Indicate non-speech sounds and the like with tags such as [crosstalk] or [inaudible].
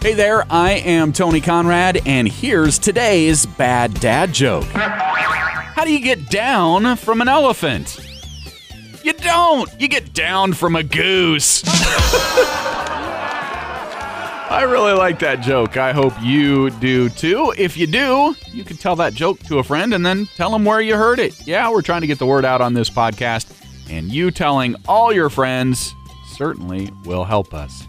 Hey there, I am Tony Conrad, and here's today's bad dad joke. How do you get down from an elephant? You don't! You get down from a goose! [laughs] I really like that joke. I hope you do too. If you do, you can tell that joke to a friend and then tell them where you heard it. Yeah, we're trying to get the word out on this podcast, and you telling all your friends certainly will help us.